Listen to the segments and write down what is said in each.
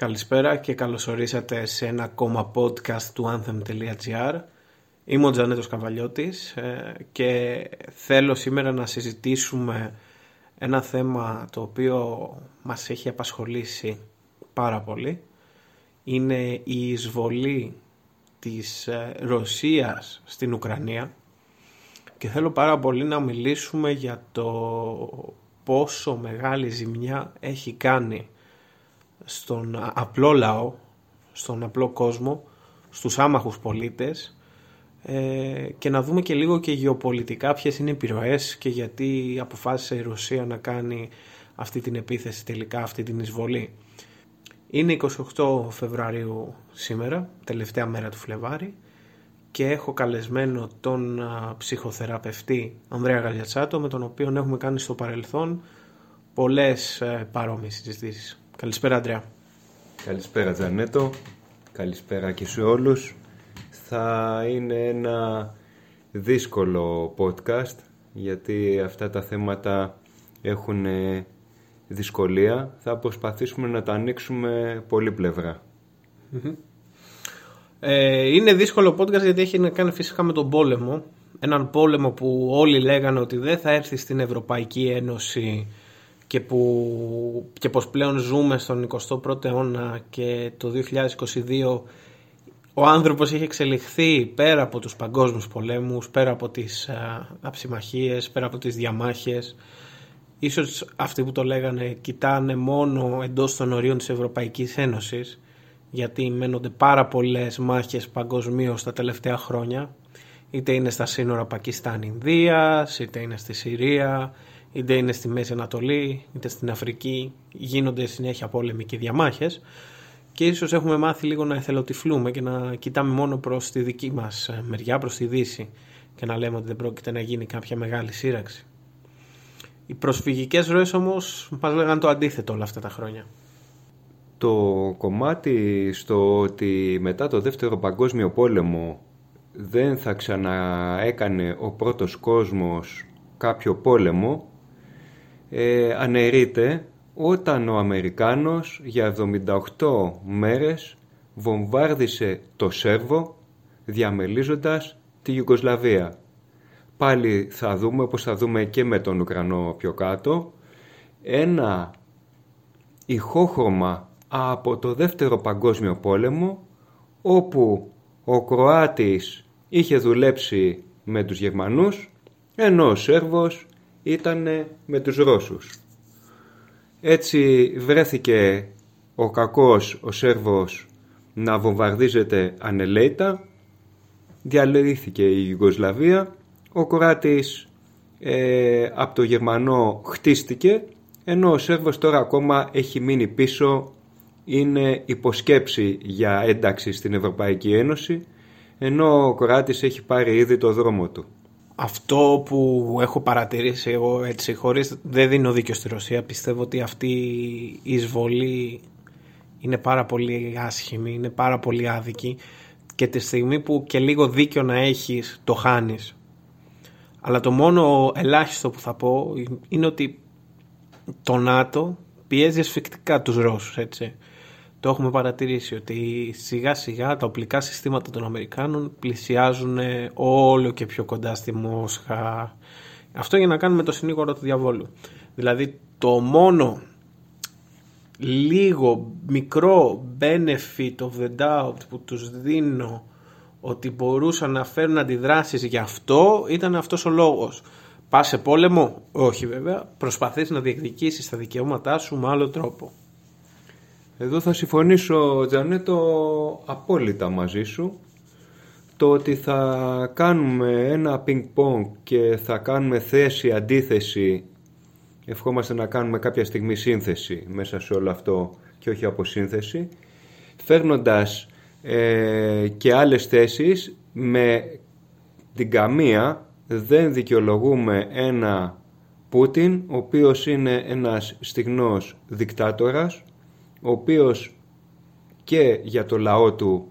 Καλησπέρα και καλώς ορίσατε σε ένα ακόμα podcast του anthem.gr. Είμαι ο Τζανέτος Καβαλιώτης ε, και θέλω σήμερα να συζητήσουμε ένα θέμα το οποίο μας έχει απασχολήσει πάρα πολύ. Είναι η εισβολή της ε, Ρωσίας στην Ουκρανία και θέλω πάρα πολύ να μιλήσουμε για το πόσο μεγάλη ζημιά έχει κάνει στον απλό λαό, στον απλό κόσμο, στους άμαχους πολίτες ε, και να δούμε και λίγο και γεωπολιτικά ποιες είναι οι επιρροές και γιατί αποφάσισε η Ρωσία να κάνει αυτή την επίθεση τελικά, αυτή την εισβολή. Είναι 28 Φεβρουαρίου σήμερα, τελευταία μέρα του Φλεβάρι και έχω καλεσμένο τον ψυχοθεραπευτή Ανδρέα Γαλιατσάτο με τον οποίο έχουμε κάνει στο παρελθόν πολλές ε, παρόμοιες συζητήσεις. Καλησπέρα Ανδρέα. Καλησπέρα Τζανέτο, καλησπέρα και σε όλους. Θα είναι ένα δύσκολο podcast γιατί αυτά τα θέματα έχουν δυσκολία. Θα προσπαθήσουμε να τα ανοίξουμε πολύ ε, είναι δύσκολο podcast γιατί έχει να κάνει φυσικά με τον πόλεμο. Έναν πόλεμο που όλοι λέγανε ότι δεν θα έρθει στην Ευρωπαϊκή Ένωση και, που, και πως πλέον ζούμε στον 21ο αιώνα και το 2022 ο άνθρωπος έχει εξελιχθεί πέρα από τους παγκόσμιους πολέμους, πέρα από τις α, αψιμαχίες, πέρα από τις διαμάχες. Ίσως αυτοί που το λέγανε κοιτάνε μόνο εντός των ορίων της Ευρωπαϊκής Ένωσης γιατί μένονται πάρα πολλές μάχες παγκοσμίως τα τελευταία χρόνια είτε είναι στα σύνορα Πακιστάν-Ινδίας, είτε είναι στη Συρία, είτε είναι στη Μέση Ανατολή, είτε στην Αφρική, γίνονται συνέχεια πόλεμοι και διαμάχες και ίσως έχουμε μάθει λίγο να εθελοτυφλούμε και να κοιτάμε μόνο προς τη δική μας μεριά, προς τη Δύση και να λέμε ότι δεν πρόκειται να γίνει κάποια μεγάλη σύραξη. Οι προσφυγικές ροές όμως μας λέγανε το αντίθετο όλα αυτά τα χρόνια. Το κομμάτι στο ότι μετά το δεύτερο παγκόσμιο πόλεμο δεν θα ξαναέκανε ο πρώτος κόσμος κάποιο πόλεμο ε, αναιρείται όταν ο Αμερικάνος για 78 μέρες βομβάρδισε το Σέρβο διαμελίζοντας τη Ιουγκοσλαβία. Πάλι θα δούμε, όπως θα δούμε και με τον Ουκρανό πιο κάτω, ένα ηχόχρωμα από το Δεύτερο Παγκόσμιο Πόλεμο όπου ο Κροάτης είχε δουλέψει με τους Γερμανούς ενώ ο Σέρβος ήταν με τους Ρώσους. Έτσι βρέθηκε ο κακός ο Σέρβος να βομβαρδίζεται ανελέητα, διαλύθηκε η Ιουγκοσλαβία, ο Κοράτης ε, από το Γερμανό χτίστηκε, ενώ ο Σέρβος τώρα ακόμα έχει μείνει πίσω, είναι υποσκέψη για ένταξη στην Ευρωπαϊκή Ένωση, ενώ ο Κοράτης έχει πάρει ήδη το δρόμο του αυτό που έχω παρατηρήσει εγώ έτσι χωρίς δεν δίνω δίκιο στη Ρωσία. Πιστεύω ότι αυτή η εισβολή είναι πάρα πολύ άσχημη είναι πάρα πολύ άδικη. Και τη στιγμή που και λίγο δίκιο να έχεις το χάνεις. Αλλά το μόνο ελάχιστο που θα πω είναι ότι το ΝΑΤΟ πιέζει ασφικτικά τους Ρώσους έτσι το έχουμε παρατηρήσει ότι σιγά σιγά τα οπλικά συστήματα των Αμερικάνων πλησιάζουν όλο και πιο κοντά στη Μόσχα. Αυτό για να κάνουμε το συνήγορο του διαβόλου. Δηλαδή το μόνο λίγο μικρό benefit of the doubt που τους δίνω ότι μπορούσαν να φέρουν αντιδράσεις γι' αυτό ήταν αυτός ο λόγος. Πας σε πόλεμο, όχι βέβαια, προσπαθείς να διεκδικήσεις τα δικαιώματά σου με άλλο τρόπο. Εδώ θα συμφωνήσω, Τζανέτο, απόλυτα μαζί σου. Το ότι θα κάνουμε ένα πινκ-πονγκ και θα κάνουμε θέση-αντίθεση, ευχόμαστε να κάνουμε κάποια στιγμή σύνθεση μέσα σε όλο αυτό και όχι αποσύνθεση, φέρνοντας ε, και άλλες θέσεις με την καμία δεν δικαιολογούμε ένα Πούτιν, ο οποίος είναι ένας στιγνός δικτάτορας, ο οποίος και για το λαό του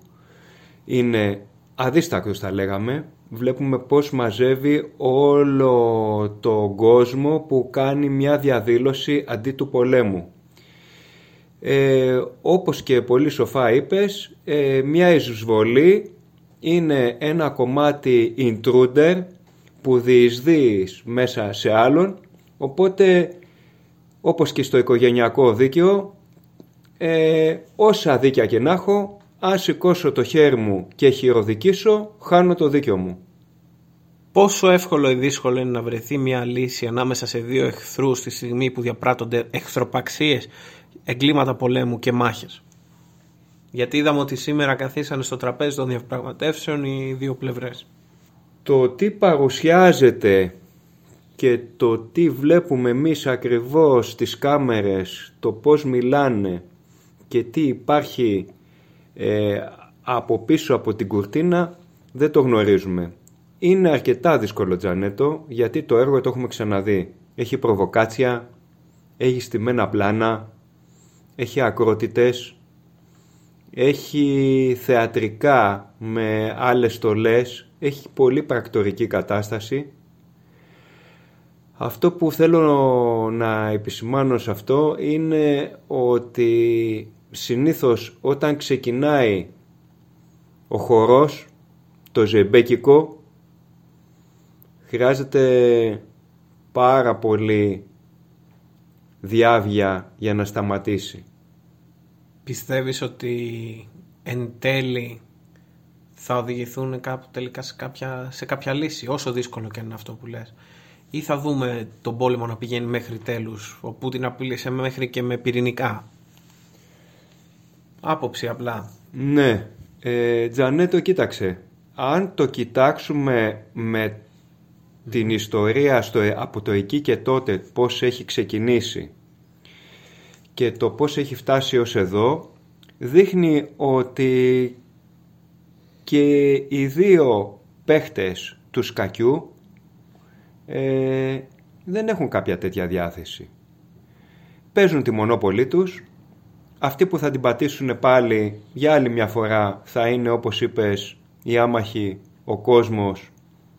είναι αδίστακτος θα λέγαμε. Βλέπουμε πώς μαζεύει όλο τον κόσμο που κάνει μια διαδήλωση αντί του πολέμου. Ε, όπως και πολύ σοφά είπες, ε, μια εισβολή είναι ένα κομμάτι intruder που διεισδύεις μέσα σε άλλον, οπότε όπως και στο οικογενειακό δίκαιο, ε, όσα δίκαια και να έχω, αν σηκώσω το χέρι μου και χειροδικήσω, χάνω το δίκαιο μου. Πόσο εύκολο ή δύσκολο είναι να βρεθεί μια λύση ανάμεσα σε δύο εχθρούς στη στιγμή που διαπράττονται εχθροπαξίες, εγκλήματα πολέμου και μάχες; Γιατί είδαμε ότι σήμερα καθίσανε στο τραπέζι των διαπραγματεύσεων οι δύο πλευρές. Το τι παρουσιάζεται και το τι βλέπουμε εμείς ακριβώς στις κάμερες, το πώς μιλάνε και τι υπάρχει ε, από πίσω από την κουρτίνα δεν το γνωρίζουμε. Είναι αρκετά δύσκολο Τζανέτο γιατί το έργο το έχουμε ξαναδεί. Έχει προβοκάτσια, έχει στημένα πλάνα, έχει ακρότητες, έχει θεατρικά με άλλες στολές, έχει πολύ πρακτορική κατάσταση. Αυτό που θέλω να επισημάνω σε αυτό είναι ότι συνήθως όταν ξεκινάει ο χορός, το ζεμπέκικο, χρειάζεται πάρα πολύ διάβια για να σταματήσει. Πιστεύεις ότι εν τέλει θα οδηγηθούν κάπου τελικά σε κάποια, σε κάποια λύση, όσο δύσκολο και είναι αυτό που λες; Ή θα δούμε τον πόλεμο να πηγαίνει μέχρι τέλους, ο Πούτιν απειλήσε μέχρι και με πυρηνικά; Άποψη απλά. Ναι, ε, Τζανέτο κοίταξε. Αν το κοιτάξουμε με την ιστορία στο, από το εκεί και τότε πώς έχει ξεκινήσει και το πώς έχει φτάσει ως εδώ δείχνει ότι και οι δύο παίχτες του σκακιού ε, δεν έχουν κάποια τέτοια διάθεση. Παίζουν τη μονόπολη τους, αυτοί που θα την πατήσουν πάλι για άλλη μια φορά θα είναι όπως είπες οι άμαχοι, ο κόσμος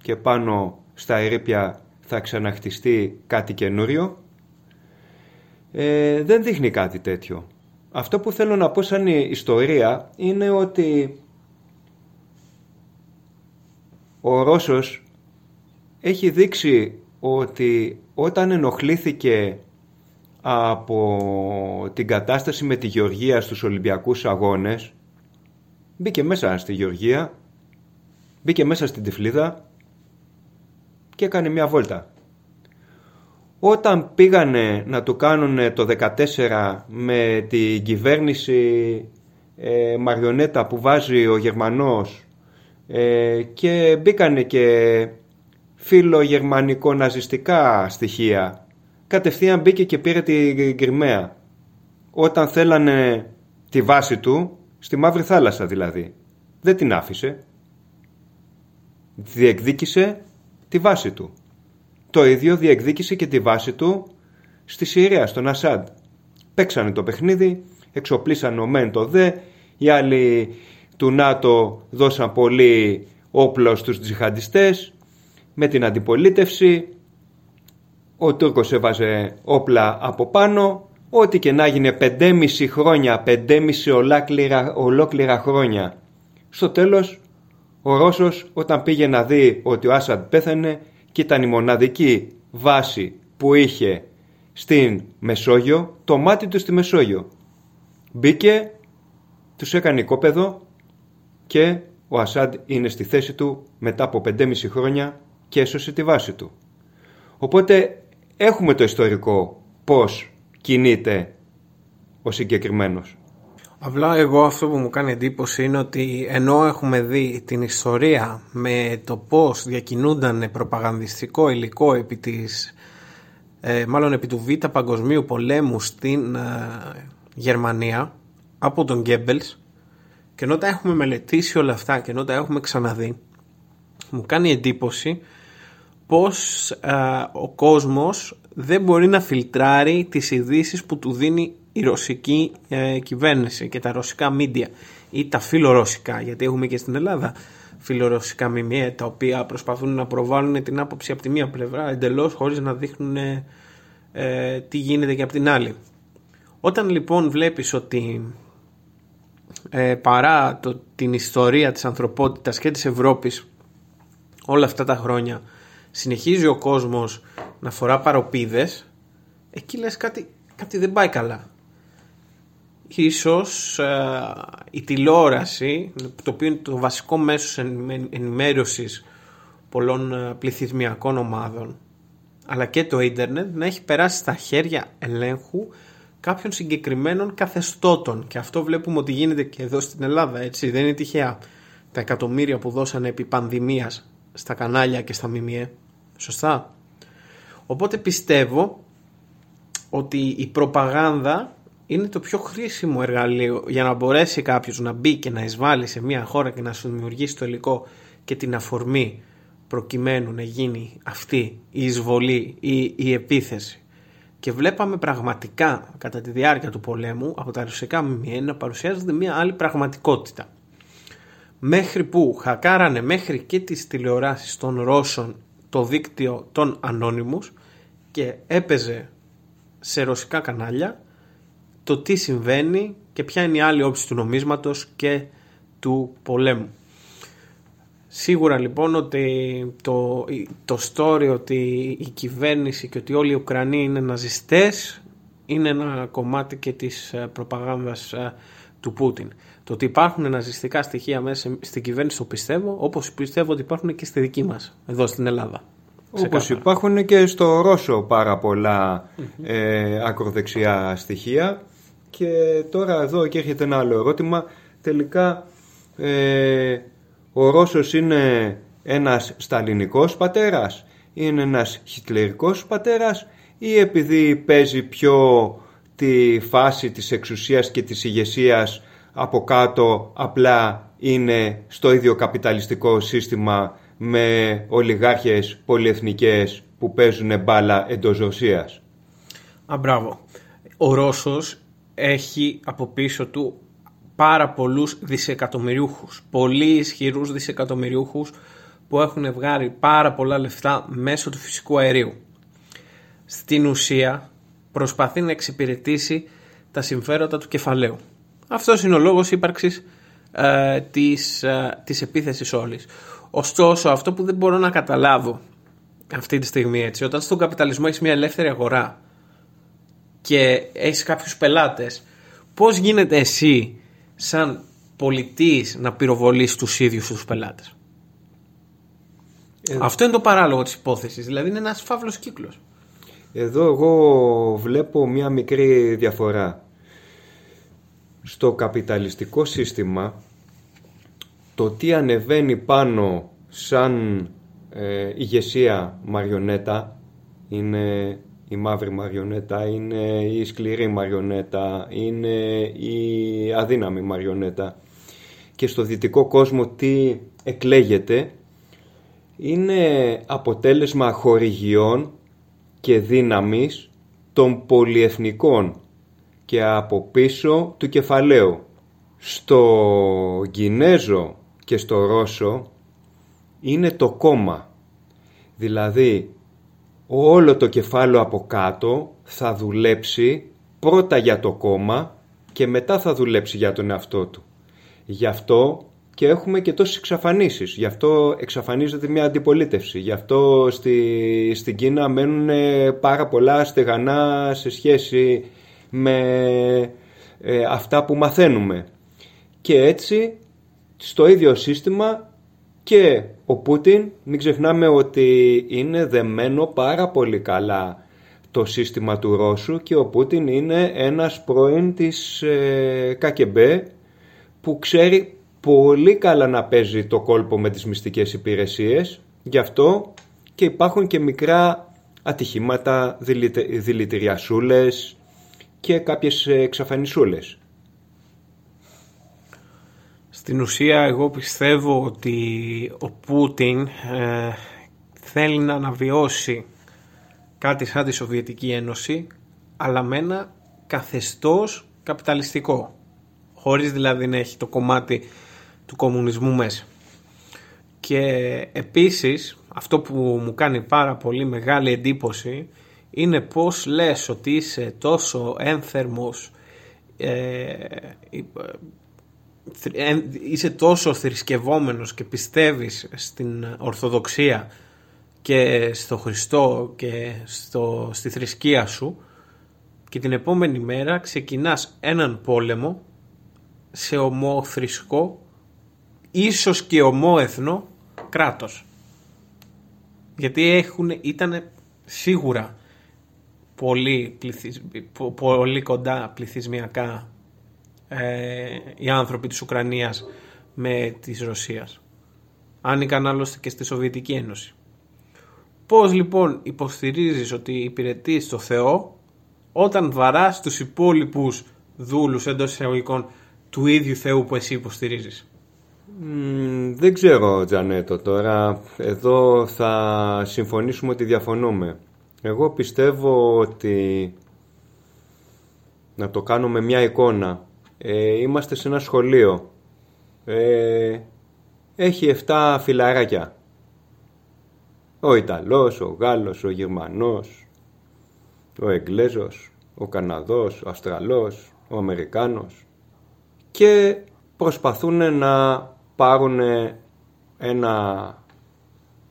και πάνω στα ερήπια θα ξαναχτιστεί κάτι καινούριο. Ε, δεν δείχνει κάτι τέτοιο. Αυτό που θέλω να πω σαν ιστορία είναι ότι ο Ρώσος έχει δείξει ότι όταν ενοχλήθηκε από την κατάσταση με τη Γεωργία στους Ολυμπιακούς Αγώνες μπήκε μέσα στη Γεωργία, μπήκε μέσα στην Τυφλίδα και έκανε μια βόλτα. Όταν πήγανε να του κάνουν το 14 με την κυβέρνηση ε, μαριονέτα που βάζει ο Γερμανός ε, και μπήκανε και φιλογερμανικό ναζιστικά στοιχεία κατευθείαν μπήκε και πήρε την Κρυμαία. Όταν θέλανε τη βάση του, στη Μαύρη Θάλασσα δηλαδή. Δεν την άφησε. Διεκδίκησε τη βάση του. Το ίδιο διεκδίκησε και τη βάση του στη Συρία, στον Ασάντ. Παίξανε το παιχνίδι, εξοπλίσαν ο Μεν το Δε, οι άλλοι του ΝΑΤΟ δώσαν πολύ όπλο στους τζιχαντιστές, με την αντιπολίτευση ο Τούρκος έβαζε όπλα από πάνω, ό,τι και να γίνει 5,5 χρόνια, 5,5 ολόκληρα, ολόκληρα χρόνια. Στο τέλος, ο Ρώσος όταν πήγε να δει ότι ο Άσαντ πέθανε και ήταν η μοναδική βάση που είχε στην Μεσόγειο, το μάτι του στη Μεσόγειο. Μπήκε, τους έκανε οικόπεδο και ο Ασάντ είναι στη θέση του μετά από 5,5 χρόνια και έσωσε τη βάση του. Οπότε έχουμε το ιστορικό πώς κινείται ο συγκεκριμένος. Απλά εγώ αυτό που μου κάνει εντύπωση είναι ότι ενώ έχουμε δει την ιστορία με το πώς διακινούνταν προπαγανδιστικό υλικό επί της, ε, μάλλον επί του Β' Παγκοσμίου Πολέμου στην ε, Γερμανία από τον Γκέμπελς και ενώ τα έχουμε μελετήσει όλα αυτά και ενώ τα έχουμε ξαναδεί μου κάνει εντύπωση πως ο κόσμος δεν μπορεί να φιλτράρει τις ειδήσει που του δίνει η ρωσική ε, κυβέρνηση και τα ρωσικά μίντια ή τα φιλορωσικά γιατί έχουμε και στην Ελλάδα φιλορωσικά μιμιέ τα οποία προσπαθούν να προβάλλουν την άποψη από τη μία πλευρά εντελώς χωρίς να δείχνουν ε, τι γίνεται και από την άλλη. Όταν λοιπόν βλέπεις ότι ε, παρά το, την ιστορία της ανθρωπότητας και της Ευρώπης όλα αυτά τα χρόνια συνεχίζει ο κόσμος να φορά παροπίδες εκεί λες κάτι, κάτι δεν πάει καλά. Ίσως ε, η τηλεόραση το οποίο είναι το βασικό μέσος ενημέρωσης πολλών ε, πληθυσμιακών ομάδων αλλά και το ίντερνετ να έχει περάσει στα χέρια ελέγχου κάποιων συγκεκριμένων καθεστώτων. Και αυτό βλέπουμε ότι γίνεται και εδώ στην Ελλάδα έτσι. Δεν είναι τυχαία τα εκατομμύρια που δώσανε επί πανδημίας στα κανάλια και στα ΜΜΕ σωστά οπότε πιστεύω ότι η προπαγάνδα είναι το πιο χρήσιμο εργαλείο για να μπορέσει κάποιος να μπει και να εισβάλλει σε μια χώρα και να σου δημιουργήσει το υλικό και την αφορμή προκειμένου να γίνει αυτή η εισβολή ή η επίθεση. Και βλέπαμε πραγματικά κατά τη διάρκεια του πολέμου από τα ρωσικά ΜΜΕ να παρουσιάζεται μια άλλη πραγματικότητα. Μέχρι που χακάρανε μέχρι και τις τηλεοράσεις των Ρώσων το δίκτυο των Ανώνυμους και έπαιζε σε ρωσικά κανάλια το τι συμβαίνει και ποια είναι η άλλη όψη του νομίσματος και του πολέμου. Σίγουρα λοιπόν ότι το, το story ότι η κυβέρνηση και ότι όλοι οι Ουκρανοί είναι ναζιστές είναι ένα κομμάτι και της ε, προπαγάνδας ε, του Πούτιν. Το ότι υπάρχουν ναζιστικά στοιχεία μέσα στην κυβέρνηση το πιστεύω, όπως πιστεύω ότι υπάρχουν και στη δική μας, εδώ στην Ελλάδα. Όπως υπάρχουν και στο Ρώσο πάρα ε, ακροδεξιά στοιχεία και τώρα εδώ και έρχεται ένα άλλο ερώτημα. Τελικά ε, ο Ρώσος είναι ένας σταλινικός πατέρας, είναι ένας χιτλερικός πατέρας ή επειδή παίζει πιο τη φάση της εξουσίας και της ηγεσίας από κάτω απλά είναι στο ίδιο καπιταλιστικό σύστημα με ολιγάρχες πολυεθνικές που παίζουν μπάλα εντός Ρωσίας. Α, μπράβο. Ο Ρώσος έχει από πίσω του πάρα πολλούς δισεκατομμυριούχους, πολύ ισχυρούς δισεκατομμυριούχους που έχουν βγάλει πάρα πολλά λεφτά μέσω του φυσικού αερίου. Στην ουσία προσπαθεί να εξυπηρετήσει τα συμφέροντα του κεφαλαίου. Αυτός είναι ο λόγος ύπαρξης ε, της, ε, της επίθεσης όλης. Ωστόσο αυτό που δεν μπορώ να καταλάβω αυτή τη στιγμή έτσι, όταν στον καπιταλισμό έχεις μια ελεύθερη αγορά και έχεις κάποιους πελάτες πώς γίνεται εσύ σαν πολιτής να πυροβολείς τους ίδιους τους πελάτες; Αυτό είναι το παράλογο της υπόθεσης δηλαδή είναι ένας φαύλος κύκλος εδώ εγώ βλέπω μια μικρή διαφορά στο καπιταλιστικό σύστημα το τι ανεβαίνει πάνω σαν ε, ηγεσία μαριονέτα είναι η μαύρη μαριονέτα, είναι η σκληρή μαριονέτα, είναι η αδύναμη μαριονέτα. Και στο δυτικό κόσμο τι εκλέγεται είναι αποτέλεσμα χορηγιών και δύναμης των πολυεθνικών και από πίσω του κεφαλαίου. Στο Κινέζο και στο Ρώσο είναι το κόμμα. Δηλαδή όλο το κεφάλαιο από κάτω θα δουλέψει πρώτα για το κόμμα και μετά θα δουλέψει για τον εαυτό του. Γι' αυτό και έχουμε και τόσες εξαφανίσεις. Γι' αυτό εξαφανίζεται μια αντιπολίτευση. Γι' αυτό στη, στην Κίνα μένουν πάρα πολλά στεγανά σε σχέση με ε, αυτά που μαθαίνουμε. Και έτσι στο ίδιο σύστημα και ο Πούτιν, μην ξεχνάμε ότι είναι δεμένο πάρα πολύ καλά το σύστημα του Ρώσου και ο Πούτιν είναι ένας πρώην της ε, ΚΑΚΕΜΠΕ που ξέρει πολύ καλά να παίζει το κόλπο με τις μυστικές υπηρεσίες. Γι' αυτό και υπάρχουν και μικρά ατυχήματα, δηλητηριασούλες και κάποιες εξαφανισούλες. Στην ουσία εγώ πιστεύω ότι ο Πούτιν ε, θέλει να αναβιώσει κάτι σαν τη Σοβιετική Ένωση αλλά με ένα καθεστώς καπιταλιστικό χωρίς δηλαδή να έχει το κομμάτι του κομμουνισμού μέσα. Και επίσης αυτό που μου κάνει πάρα πολύ μεγάλη εντύπωση είναι πως λες ότι είσαι τόσο ένθερμος ε, ε, είσαι τόσο θρησκευόμενος και πιστεύεις στην Ορθοδοξία και στο Χριστό και στο, στη θρησκεία σου και την επόμενη μέρα ξεκινάς έναν πόλεμο σε ομόθρησκο ίσως και ομόεθνο κράτος γιατί έχουν, ήταν σίγουρα πολύ, πολύ κοντά πληθυσμιακά ε, οι άνθρωποι της Ουκρανίας με της Ρωσίας. Άνοικαν άλλωστε και στη Σοβιετική Ένωση. Πώς λοιπόν υποστηρίζεις ότι υπηρετείς το Θεό όταν βαράς τους υπόλοιπους δούλους εντός εισαγωγικών του ίδιου Θεού που εσύ υποστηρίζεις; Δεν ξέρω Τζανέτο τώρα. Εδώ θα συμφωνήσουμε ότι διαφωνούμε. Εγώ πιστεύω ότι να το κάνουμε μια εικόνα. Ε, είμαστε σε ένα σχολείο. Ε, έχει 7 φιλαράκια. Ο Ιταλός, ο Γάλλος, ο Γερμανός, ο Εγγλέζος, ο Καναδός, ο Αυστραλός, ο Αμερικάνος και προσπαθούν να πάρουν ένα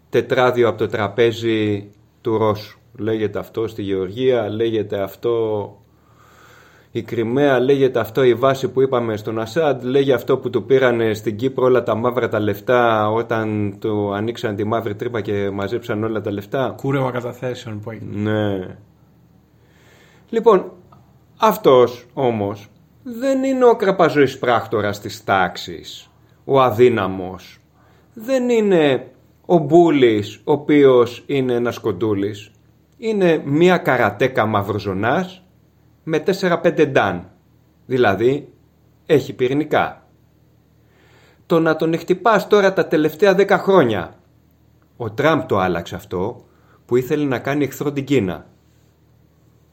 τετράδιο από το τραπέζι του Ρώσου. Λέγεται αυτό στη Γεωργία, λέγεται αυτό η Κρυμαία, λέγεται αυτό η βάση που είπαμε στον Ασάντ, λέγεται αυτό που του πήραν στην Κύπρο όλα τα μαύρα τα λεφτά όταν του ανοίξαν τη μαύρη τρύπα και μαζέψαν όλα τα λεφτά. Κούρεμα καταθέσεων που έγινε. Ναι. Λοιπόν, αυτός όμως δεν είναι ο κραπαζοής πράκτορας της τάξης, ο αδύναμος. Δεν είναι ο Μπούλης, ο οποίος είναι ένας κοντούλης είναι μία καρατέκα μαυροζωνάς με 4-5 ντάν, δηλαδή έχει πυρηνικά. Το να τον εκτυπάς τώρα τα τελευταία 10 χρόνια. Ο Τραμπ το άλλαξε αυτό που ήθελε να κάνει εχθρό την Κίνα.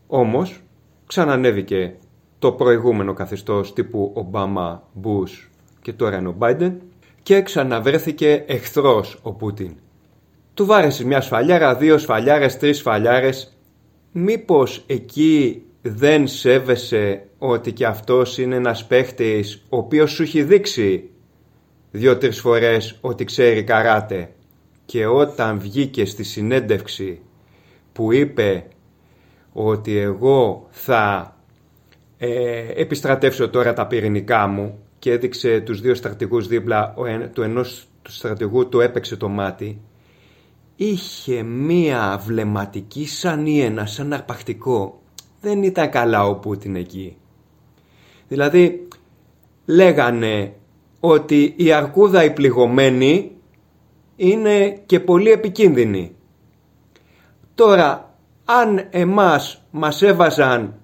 Όμως ξανανέβηκε το προηγούμενο καθεστώς τύπου Ομπάμα, Μπούς και τώρα είναι ο Μπάιντεν και ξαναβρέθηκε εχθρός ο Πούτιν του βάρεσε μια σφαλιάρα, δύο σφαλιάρες, τρεις σφαλιάρες. Μήπως εκεί δεν σέβεσαι ότι και αυτός είναι ένας παίχτης ο οποίος σου έχει δείξει δύο-τρεις φορές ότι ξέρει καράτε; Και όταν βγήκε στη συνέντευξη που είπε ότι εγώ θα ε, επιστρατεύσω τώρα τα πυρηνικά μου και έδειξε τους δύο στρατηγούς δίπλα, ο, του ενός του στρατηγού του έπαιξε το μάτι είχε μία βλεμματική σαν ένα, σαν αρπακτικό. Δεν ήταν καλά ο Πούτιν εκεί. Δηλαδή λέγανε ότι η αρκούδα η πληγωμένη είναι και πολύ επικίνδυνη. Τώρα, αν εμάς μας έβαζαν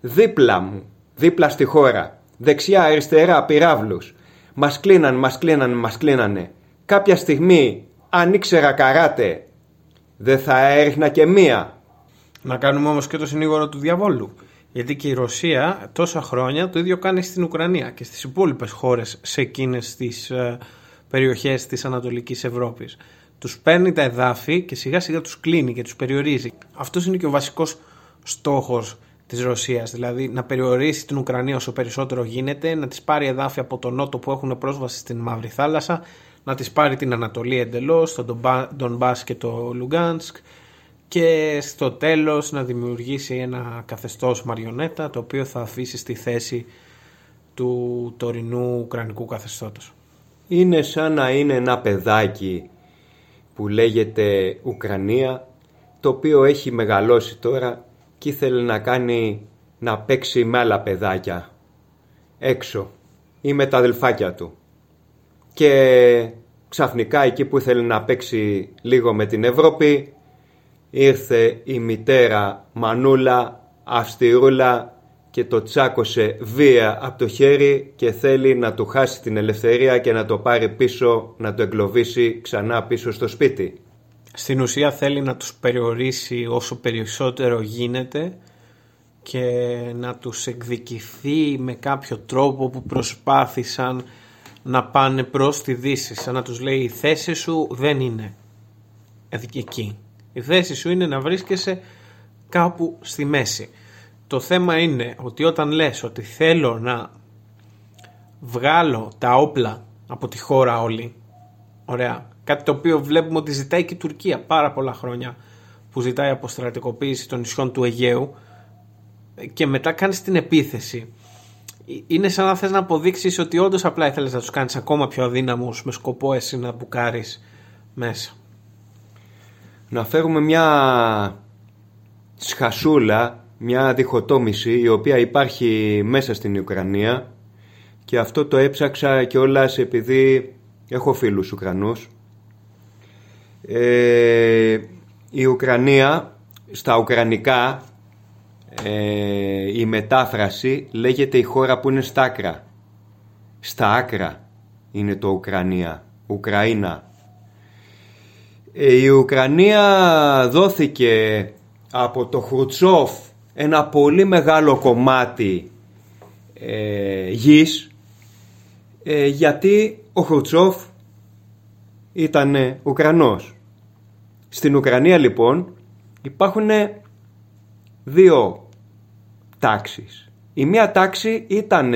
δίπλα μου, δίπλα στη χώρα, δεξιά, αριστερά, πυράβλους, μας κλείναν, μας κλείνανε, μας κλείνανε, κάποια στιγμή αν ήξερα καράτε, δεν θα έριχνα και μία. Να κάνουμε όμως και το συνήγορο του διαβόλου. Γιατί και η Ρωσία τόσα χρόνια το ίδιο κάνει στην Ουκρανία και στις υπόλοιπες χώρες σε εκείνες τις ε, περιοχές της Ανατολικής Ευρώπης. Τους παίρνει τα εδάφη και σιγά σιγά τους κλείνει και τους περιορίζει. Αυτός είναι και ο βασικός στόχος της Ρωσίας, δηλαδή να περιορίσει την Ουκρανία όσο περισσότερο γίνεται, να της πάρει εδάφη από τον νότο που έχουν πρόσβαση στην Μαύρη Θάλασσα, να τις πάρει την Ανατολή εντελώς, τον Μπάς και το Λουγκάνσκ και στο τέλος να δημιουργήσει ένα καθεστώς μαριονέτα το οποίο θα αφήσει στη θέση του τωρινού Ουκρανικού καθεστώτος. Είναι σαν να είναι ένα παιδάκι που λέγεται Ουκρανία το οποίο έχει μεγαλώσει τώρα και ήθελε να κάνει να παίξει με άλλα παιδάκια. Έξω. Ή με τα αδελφάκια του. Και ξαφνικά εκεί που ήθελε να παίξει λίγο με την Ευρώπη ήρθε η μητέρα Μανούλα Αυστηρούλα και το τσάκωσε βία από το χέρι και θέλει να του χάσει την ελευθερία και να το πάρει πίσω, να το εγκλωβίσει ξανά πίσω στο σπίτι. Στην ουσία θέλει να τους περιορίσει όσο περισσότερο γίνεται και να τους εκδικηθεί με κάποιο τρόπο που προσπάθησαν να πάνε προς τη Δύση σαν να τους λέει η θέση σου δεν είναι εκεί. Η θέση σου είναι να βρίσκεσαι κάπου στη μέση. Το θέμα είναι ότι όταν λες ότι θέλω να βγάλω τα όπλα από τη χώρα όλη, ωραία, κάτι το οποίο βλέπουμε ότι ζητάει και η Τουρκία πάρα πολλά χρόνια που ζητάει αποστρατικοποίηση των νησιών του Αιγαίου και μετά κάνεις την επίθεση είναι σαν να θες να αποδείξεις ότι όντως απλά ήθελες να τους κάνεις ακόμα πιο αδύναμους με σκοπό εσύ να μπουκάρεις μέσα. Να φέρουμε μια σχασούλα, μια διχοτόμηση η οποία υπάρχει μέσα στην Ουκρανία και αυτό το έψαξα και όλα επειδή έχω φίλους Ουκρανούς. Ε, η Ουκρανία στα Ουκρανικά ε, η μετάφραση λέγεται η χώρα που είναι στα άκρα. Στα άκρα είναι το Ουκρανία, Ουκραΐνα. Ε, η Ουκρανία δόθηκε από το Χρουτσόφ ένα πολύ μεγάλο κομμάτι ε, γης ε, γιατί ο Χρουτσόφ ήταν Ουκρανός. Στην Ουκρανία λοιπόν υπάρχουν δύο τάξεις. Η μία τάξη ήταν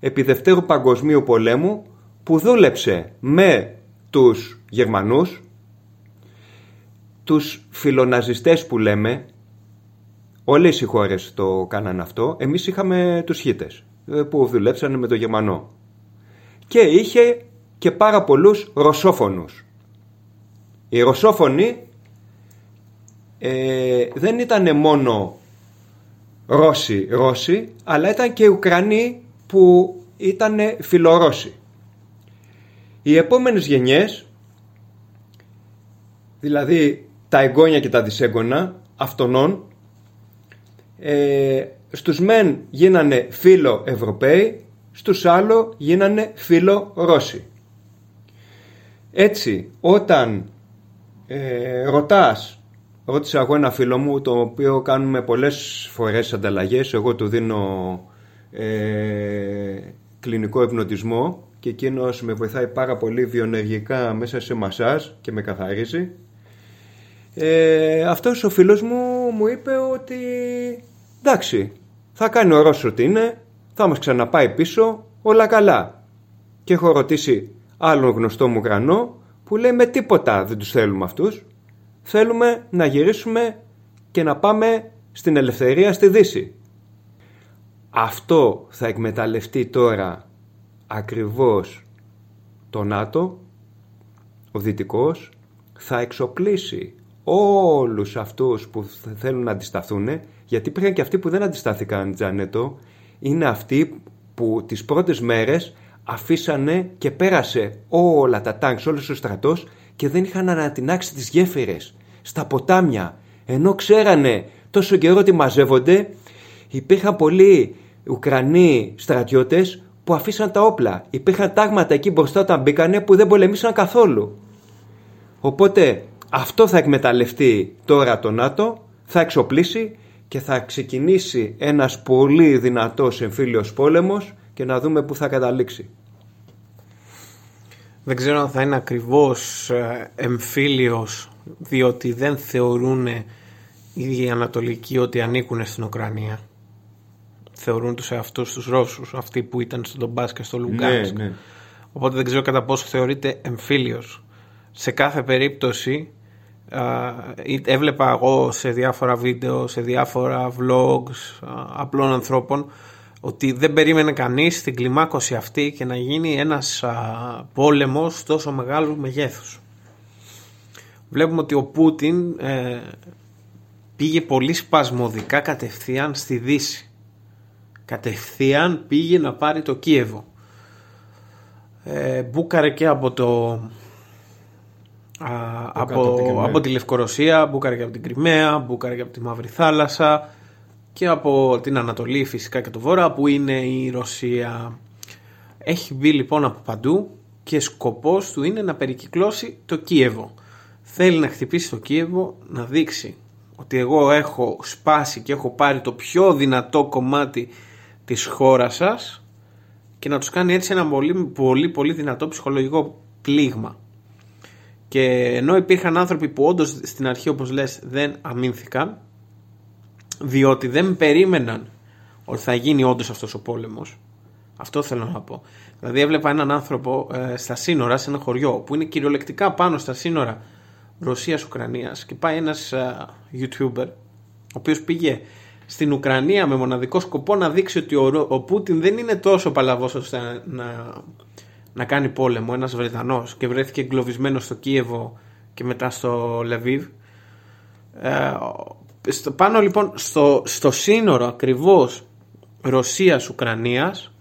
επί Δευτέρου Παγκοσμίου Πολέμου που δούλεψε με τους Γερμανούς, τους φιλοναζιστές που λέμε, όλες οι χώρες το κάναν αυτό, εμείς είχαμε τους χίτες ε, που δουλέψαν με το Γερμανό. Και είχε και πάρα πολλούς ρωσόφωνους. Οι ρωσόφωνοι ε, δεν ήταν μόνο Ρώσοι, Ρώσοι, αλλά ήταν και Ουκρανοί που ήταν φιλορώσοι. Οι επόμενες γενιές, δηλαδή τα εγγόνια και τα δυσέγγωνα αυτονών, ε, στους μεν γίνανε φίλο Ευρωπαίοι, στους άλλο γίνανε φίλο Ρώσοι. Έτσι, όταν ε, ρωτάς Ρώτησα εγώ ένα φίλο μου, το οποίο κάνουμε πολλές φορές ανταλλαγές. Εγώ του δίνω ε, κλινικό ευπνοτισμό και εκείνος με βοηθάει πάρα πολύ βιονεργικά μέσα σε μασάζ και με καθαρίζει. Ε, αυτός ο φίλος μου μου είπε ότι εντάξει, θα κάνει ο Ρώσος ό,τι είναι, θα μας ξαναπάει πίσω, όλα καλά. Και έχω ρωτήσει άλλον γνωστό μου γρανό που λέει με τίποτα δεν τους θέλουμε αυτούς θέλουμε να γυρίσουμε και να πάμε στην ελευθερία στη Δύση. Αυτό θα εκμεταλλευτεί τώρα ακριβώς το ΝΑΤΟ, ο Δυτικός, θα εξοπλίσει όλους αυτούς που θέλουν να αντισταθούν, γιατί υπήρχαν και αυτοί που δεν αντιστάθηκαν, Τζανέτο, είναι αυτοί που τις πρώτες μέρες αφήσανε και πέρασε όλα τα τάγκς, όλος ο στρατός και δεν είχαν ανατινάξει τις γέφυρες στα ποτάμια. Ενώ ξέρανε τόσο καιρό ότι μαζεύονται, υπήρχαν πολλοί Ουκρανοί στρατιώτες που αφήσαν τα όπλα. Υπήρχαν τάγματα εκεί μπροστά όταν μπήκανε που δεν πολεμήσαν καθόλου. Οπότε αυτό θα εκμεταλλευτεί τώρα το ΝΑΤΟ, θα εξοπλίσει και θα ξεκινήσει ένας πολύ δυνατός εμφύλιος πόλεμος και να δούμε πού θα καταλήξει. Δεν ξέρω αν θα είναι ακριβώς ε, εμφύλιος διότι δεν θεωρούν οι Ανατολικοί ότι ανήκουν στην Ουκρανία. Θεωρούν τους εαυτούς τους Ρώσους, αυτοί που ήταν στον Ντομπάς και στο Λουγκάνσκ. Ναι, ναι. Οπότε δεν ξέρω κατά πόσο θεωρείται εμφύλιος. Σε κάθε περίπτωση έβλεπα εγώ σε διάφορα βίντεο, σε διάφορα vlogs απλών ανθρώπων ότι δεν περίμενε κανείς στην κλιμάκωση αυτή και να γίνει ένας α, πόλεμος τόσο μεγάλου μεγέθους. Βλέπουμε ότι ο Πούτιν ε, πήγε πολύ σπασμωδικά κατευθείαν στη Δύση. Κατευθείαν πήγε να πάρει το Κίεβο. Ε, μπούκαρε και από το... από, από τη Λευκορωσία, μπούκαρε και από την Κρυμαία, μπούκαρε και από τη Μαύρη Θάλασσα, και από την Ανατολή φυσικά και το Βόρεια που είναι η Ρωσία. Έχει μπει λοιπόν από παντού και σκοπός του είναι να περικυκλώσει το Κίεβο. Θέλει να χτυπήσει το Κίεβο να δείξει ότι εγώ έχω σπάσει και έχω πάρει το πιο δυνατό κομμάτι της χώρας σας και να τους κάνει έτσι ένα πολύ πολύ πολύ δυνατό ψυχολογικό πλήγμα. Και ενώ υπήρχαν άνθρωποι που όντως στην αρχή όπως λες δεν αμήνθηκαν διότι δεν περίμεναν ότι θα γίνει όντως αυτός ο πόλεμος. Αυτό θέλω να πω. Δηλαδή έβλεπα έναν άνθρωπο ε, στα σύνορα σε ένα χωριό που είναι κυριολεκτικά πάνω στα σύνορα Ρωσίας-Ουκρανίας και πάει ένας ε, YouTuber ο οποίος πήγε στην Ουκρανία με μοναδικό σκοπό να δείξει ότι ο, ο Πούτιν δεν είναι τόσο παλαβός ώστε να, να, κάνει πόλεμο ένας Βρετανός και βρέθηκε εγκλωβισμένος στο Κίεβο και μετά στο Λεβίβ ε, στο, πάνω λοιπόν στο, στο σύνορο ακριβώς Ρωσίας-Ουκρανίας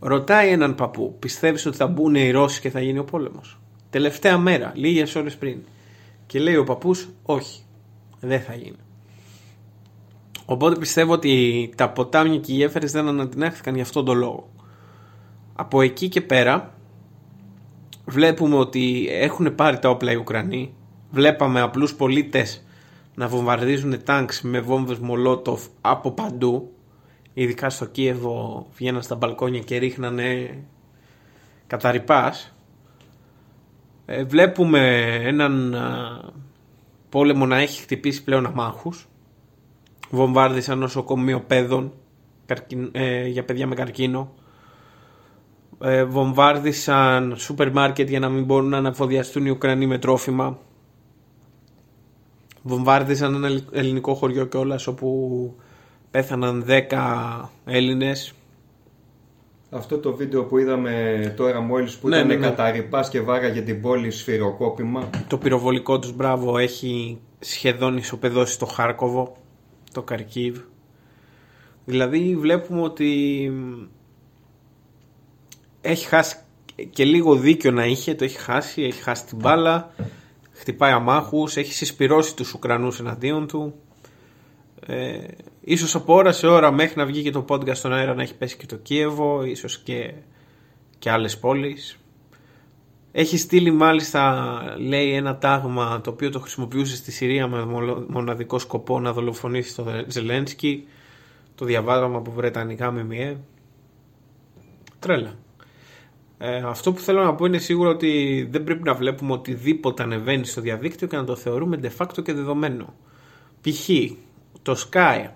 ρωτάει έναν παππού πιστεύεις ότι θα μπουν οι Ρώσοι και θα γίνει ο πόλεμος; Τελευταία μέρα, λίγες ώρες πριν και λέει ο παππούς όχι δεν θα γίνει Οπότε πιστεύω ότι τα ποτάμια και οι γέφυρες δεν ανατινάχθηκαν για αυτόν τον λόγο. Από εκεί και πέρα βλέπουμε ότι έχουν πάρει τα όπλα οι Ουκρανοί. Βλέπαμε απλούς πολίτες να βομβαρδίζουν τάγκς με βόμβες Μολότοφ από παντού. Ειδικά στο Κίεβο βγαίναν στα μπαλκόνια και ρίχνανε καταρρυπάς. Ε, βλέπουμε έναν πόλεμο να έχει χτυπήσει πλέον αμάχους βομβάρδισαν νοσοκομείο παιδών ε, για παιδιά με καρκίνο. Ε, βομβάρδισαν σούπερ μάρκετ για να μην μπορούν να αναφοδιαστούν οι Ουκρανοί με τρόφιμα. Βομβάρδισαν ένα ελληνικό χωριό κιόλας όπου πέθαναν 10 Έλληνες. Αυτό το βίντεο που είδαμε τώρα μόλις που ναι, ήταν ναι, ναι. και βάραγε την πόλη σφυροκόπημα. Το πυροβολικό τους μπράβο έχει σχεδόν ισοπεδώσει το Χάρκοβο το Καρκίβ. Δηλαδή βλέπουμε ότι έχει χάσει και λίγο δίκιο να είχε, το έχει χάσει, έχει χάσει την μπάλα, χτυπάει αμάχους, έχει συσπυρώσει τους Ουκρανούς εναντίον του. Ε, ίσως από ώρα σε ώρα μέχρι να βγει και το podcast στον αέρα να έχει πέσει και το Κίεβο, ίσως και, και άλλες πόλεις. Έχει στείλει μάλιστα, λέει, ένα τάγμα το οποίο το χρησιμοποιούσε στη Συρία με μοναδικό σκοπό να δολοφονήσει τον Ζελένσκι. Το διαβάζαμε από βρετανικά ΜΜΕ. Τρέλα. Ε, αυτό που θέλω να πω είναι σίγουρο ότι δεν πρέπει να βλέπουμε οτιδήποτε ανεβαίνει στο διαδίκτυο και να το θεωρούμε de facto και δεδομένο. Π.χ. το Sky,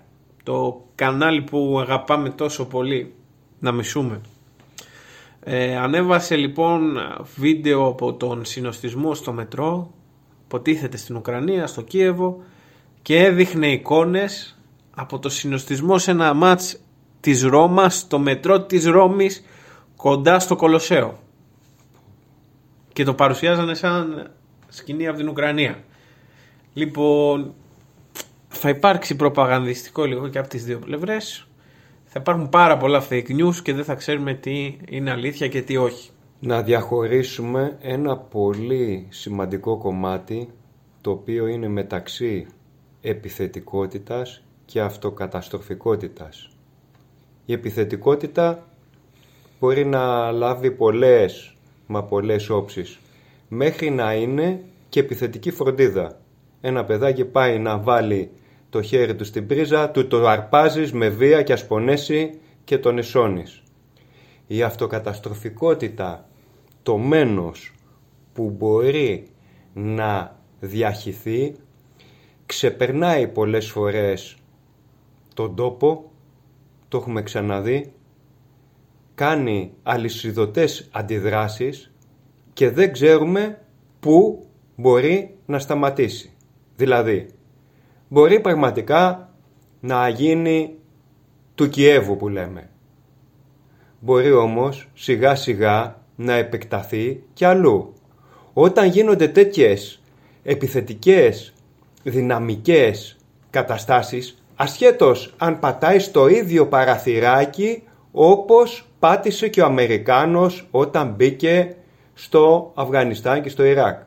το κανάλι που αγαπάμε τόσο πολύ να μισούμε ε, ανέβασε λοιπόν βίντεο από τον συνοστισμό στο μετρό ποτίθεται στην Ουκρανία, στο Κίεβο και έδειχνε εικόνες από το συνοστισμό σε ένα μάτς της Ρώμας στο μετρό της Ρώμης κοντά στο Κολοσσέο και το παρουσιάζανε σαν σκηνή από την Ουκρανία λοιπόν θα υπάρξει προπαγανδιστικό λίγο και από τις δύο πλευρές θα υπάρχουν πάρα πολλά fake news και δεν θα ξέρουμε τι είναι αλήθεια και τι όχι. Να διαχωρίσουμε ένα πολύ σημαντικό κομμάτι το οποίο είναι μεταξύ επιθετικότητας και αυτοκαταστροφικότητας. Η επιθετικότητα μπορεί να λάβει πολλές μα πολλές όψεις μέχρι να είναι και επιθετική φροντίδα. Ένα παιδάκι πάει να βάλει το χέρι του στην πρίζα, του το αρπάζεις με βία και ασπονέσει και τον εσώνεις. Η αυτοκαταστροφικότητα, το μένος που μπορεί να διαχυθεί, ξεπερνάει πολλές φορές τον τόπο, το έχουμε ξαναδεί, κάνει αλυσιδωτές αντιδράσεις και δεν ξέρουμε πού μπορεί να σταματήσει. Δηλαδή, μπορεί πραγματικά να γίνει του Κιέβου που λέμε. Μπορεί όμως σιγά σιγά να επεκταθεί και αλλού. Όταν γίνονται τέτοιες επιθετικές, δυναμικές καταστάσεις, ασχέτως αν πατάει στο ίδιο παραθυράκι όπως πάτησε και ο Αμερικάνος όταν μπήκε στο Αφγανιστάν και στο Ιράκ.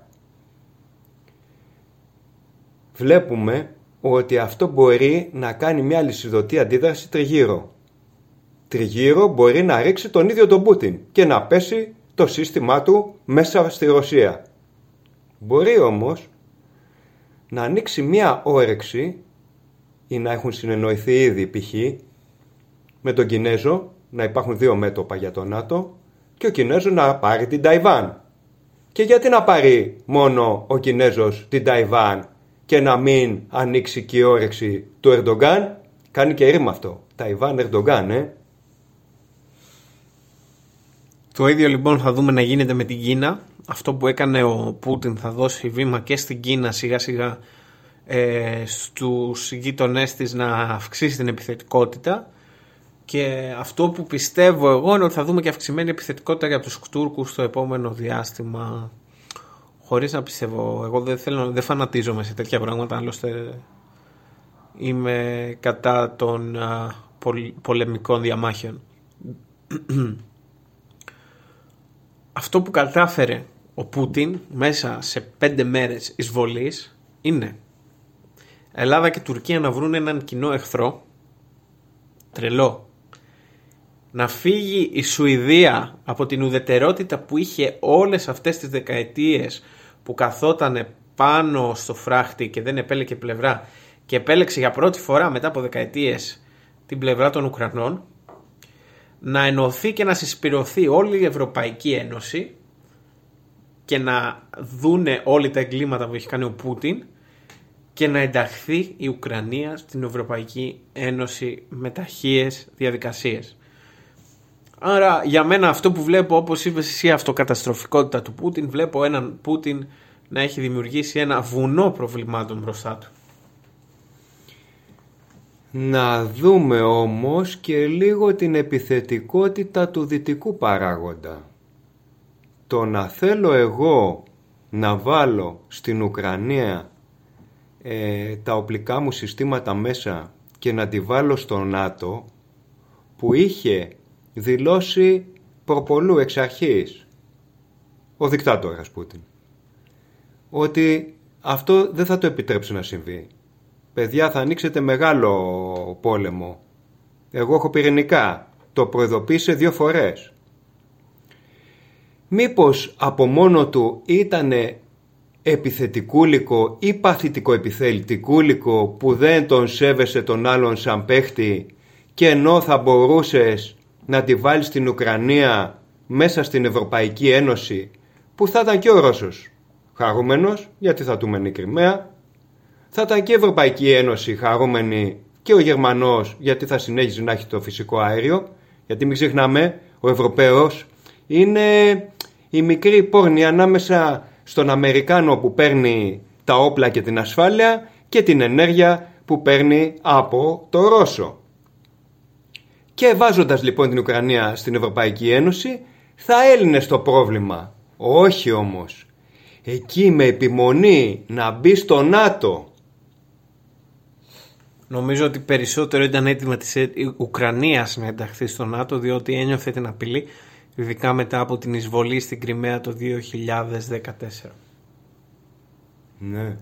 Βλέπουμε ότι αυτό μπορεί να κάνει μια λυσιδωτή αντίδραση τριγύρω. Τριγύρω μπορεί να ρίξει τον ίδιο τον Πούτιν και να πέσει το σύστημά του μέσα στη Ρωσία. Μπορεί όμως να ανοίξει μια όρεξη ή να έχουν συνεννοηθεί ήδη π.χ. με τον Κινέζο να υπάρχουν δύο μέτωπα για τον ΝΑΤΟ και ο Κινέζος να πάρει την Ταϊβάν. Και γιατί να πάρει μόνο ο Κινέζος την Ταϊβάν και να μην ανοίξει και η όρεξη του Ερντογκάν Κάνει και ρήμα αυτό. Ταϊβάν Ερντογκάν, ε. Το ίδιο λοιπόν θα δούμε να γίνεται με την Κίνα. Αυτό που έκανε ο Πούτιν θα δώσει βήμα και στην Κίνα σιγά σιγά ε, στους γείτονές της να αυξήσει την επιθετικότητα και αυτό που πιστεύω εγώ είναι ότι θα δούμε και αυξημένη επιθετικότητα για τους Τούρκους στο επόμενο διάστημα. Χωρίς να πιστεύω εγώ δεν, θέλω, δεν φανατίζομαι σε τέτοια πράγματα άλλωστε είμαι κατά των πολεμικών διαμάχων αυτό που κατάφερε ο Πούτιν μέσα σε πέντε μέρες εισβολής είναι Ελλάδα και Τουρκία να βρουν έναν κοινό εχθρό τρελό να φύγει η Σουηδία από την ουδετερότητα που είχε όλες αυτές τις δεκαετίες που καθόταν πάνω στο φράχτη και δεν επέλεγε πλευρά και επέλεξε για πρώτη φορά μετά από δεκαετίες την πλευρά των Ουκρανών να ενωθεί και να συσπηρωθεί όλη η Ευρωπαϊκή Ένωση και να δούνε όλοι τα εγκλήματα που έχει κάνει ο Πούτιν και να ενταχθεί η Ουκρανία στην Ευρωπαϊκή Ένωση με ταχείες διαδικασίες. Άρα για μένα αυτό που βλέπω όπως είπες εσύ αυτοκαταστροφικότητα του Πούτιν βλέπω έναν Πούτιν να έχει δημιουργήσει ένα βουνό προβλημάτων μπροστά του. Να δούμε όμως και λίγο την επιθετικότητα του δυτικού παράγοντα. Το να θέλω εγώ να βάλω στην Ουκρανία ε, τα οπλικά μου συστήματα μέσα και να τη βάλω στο ΝΑΤΟ που είχε δηλώσει προπολού εξ αρχής ο δικτάτορας Πούτιν ότι αυτό δεν θα το επιτρέψει να συμβεί. Παιδιά θα ανοίξετε μεγάλο πόλεμο. Εγώ έχω πυρηνικά. Το προειδοποίησε δύο φορές. Μήπως από μόνο του ήτανε επιθετικούλικο ή παθητικό επιθελτικούλικο που δεν τον σέβεσαι τον άλλον σαν παίχτη και ενώ θα μπορούσες να τη βάλεις στην Ουκρανία μέσα στην Ευρωπαϊκή Ένωση που θα ήταν και ο Ρώσος. Χαρούμενος γιατί θα του μένει η Κρυμαία. Θα ήταν και η Ευρωπαϊκή Ένωση χαρούμενη και ο Γερμανός γιατί θα συνέχιζε να έχει το φυσικό αέριο. Γιατί μην ξεχνάμε ο Ευρωπαίος είναι η μικρή πόρνη ανάμεσα στον Αμερικάνο που παίρνει τα όπλα και την ασφάλεια και την ενέργεια που παίρνει από το Ρώσο. Και βάζοντας λοιπόν την Ουκρανία στην Ευρωπαϊκή Ένωση θα έλυνε στο πρόβλημα. Όχι όμως. Εκεί με επιμονή να μπει στο ΝΑΤΟ. Νομίζω ότι περισσότερο ήταν έτοιμα της Ουκρανίας να ενταχθεί στο ΝΑΤΟ διότι ένιωθε την απειλή ειδικά μετά από την εισβολή στην Κρυμαία το 2014. Ναι,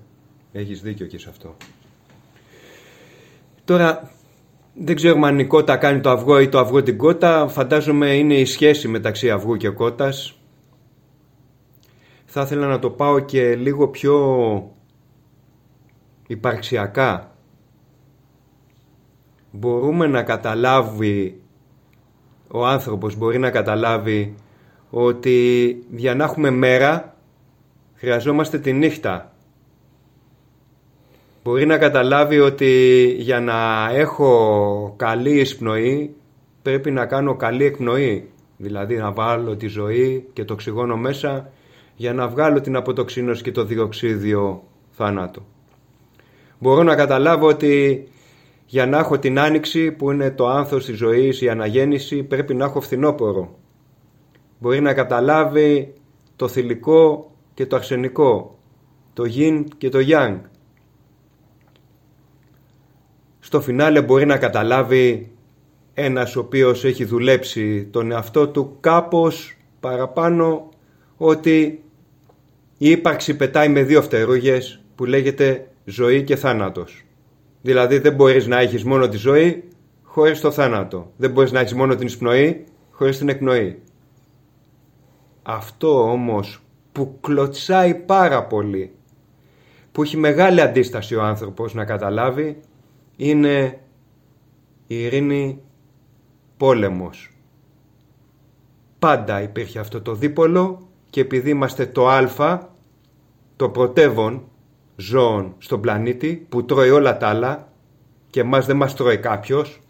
έχεις δίκιο και σε αυτό. Τώρα, δεν ξέρουμε αν η κότα κάνει το αυγό ή το αυγό την κότα. Φαντάζομαι είναι η σχέση μεταξύ αυγού και κότας. Θα ήθελα να το πάω και λίγο πιο υπαρξιακά. Μπορούμε να καταλάβει ο άνθρωπος μπορεί να καταλάβει ότι για να έχουμε μέρα χρειαζόμαστε τη νύχτα. Μπορεί να καταλάβει ότι για να έχω καλή εισπνοή πρέπει να κάνω καλή εκπνοή. Δηλαδή να βάλω τη ζωή και το οξυγόνο μέσα για να βγάλω την αποτοξίνωση και το διοξίδιο θάνατο. Μπορώ να καταλάβω ότι για να έχω την άνοιξη που είναι το άνθος της ζωής, η αναγέννηση, πρέπει να έχω φθινόπορο. Μπορεί να καταλάβει το θηλυκό και το αρσενικό, το γιν και το γιάνγκ. Στο φινάλε μπορεί να καταλάβει ένας ο οποίος έχει δουλέψει τον εαυτό του κάπως παραπάνω ότι η ύπαρξη πετάει με δύο φτερούγες που λέγεται ζωή και θάνατος. Δηλαδή δεν μπορείς να έχεις μόνο τη ζωή χωρίς το θάνατο. Δεν μπορείς να έχεις μόνο την εισπνοή χωρίς την εκπνοή. Αυτό όμως που κλωτσάει πάρα πολύ, που έχει μεγάλη αντίσταση ο άνθρωπος να καταλάβει, είναι η ειρήνη πόλεμος. Πάντα υπήρχε αυτό το δίπολο και επειδή είμαστε το α, το πρωτεύον, ζώων στον πλανήτη που τρώει όλα τα άλλα και μας δεν μας τρώει κάποιος.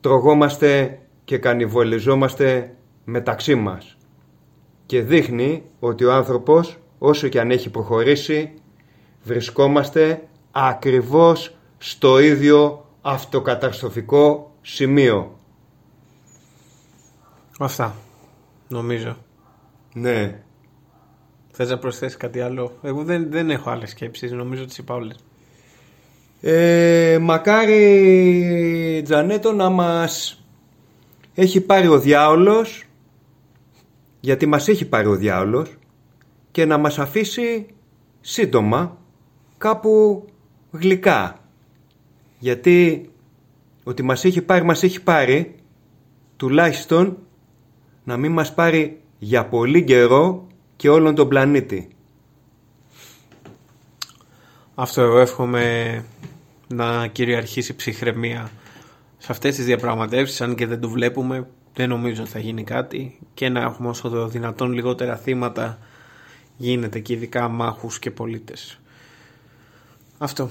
Τρογόμαστε και κανιβολιζόμαστε μεταξύ μας. Και δείχνει ότι ο άνθρωπος όσο και αν έχει προχωρήσει βρισκόμαστε ακριβώς στο ίδιο αυτοκαταστροφικό σημείο. Αυτά, νομίζω. Ναι. Θες να προσθέσεις κάτι άλλο; Εγώ δεν, δεν έχω άλλες σκέψεις, νομίζω τις είπα όλες. Ε, μακάρι Τζανέτο να μας έχει πάρει ο διάολος γιατί μας έχει πάρει ο διάολος και να μας αφήσει σύντομα κάπου γλυκά γιατί ότι μας έχει πάρει μας έχει πάρει τουλάχιστον να μην μας πάρει για πολύ καιρό και όλον τον πλανήτη. Αυτό εγώ εύχομαι να κυριαρχήσει ψυχραιμία σε αυτές τις διαπραγματεύσεις αν και δεν το βλέπουμε δεν νομίζω ότι θα γίνει κάτι και να έχουμε όσο το δυνατόν λιγότερα θύματα γίνεται και ειδικά μάχους και πολίτες. Αυτό.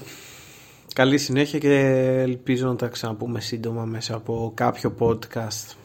Καλή συνέχεια και ελπίζω να τα ξαναπούμε σύντομα μέσα από κάποιο podcast.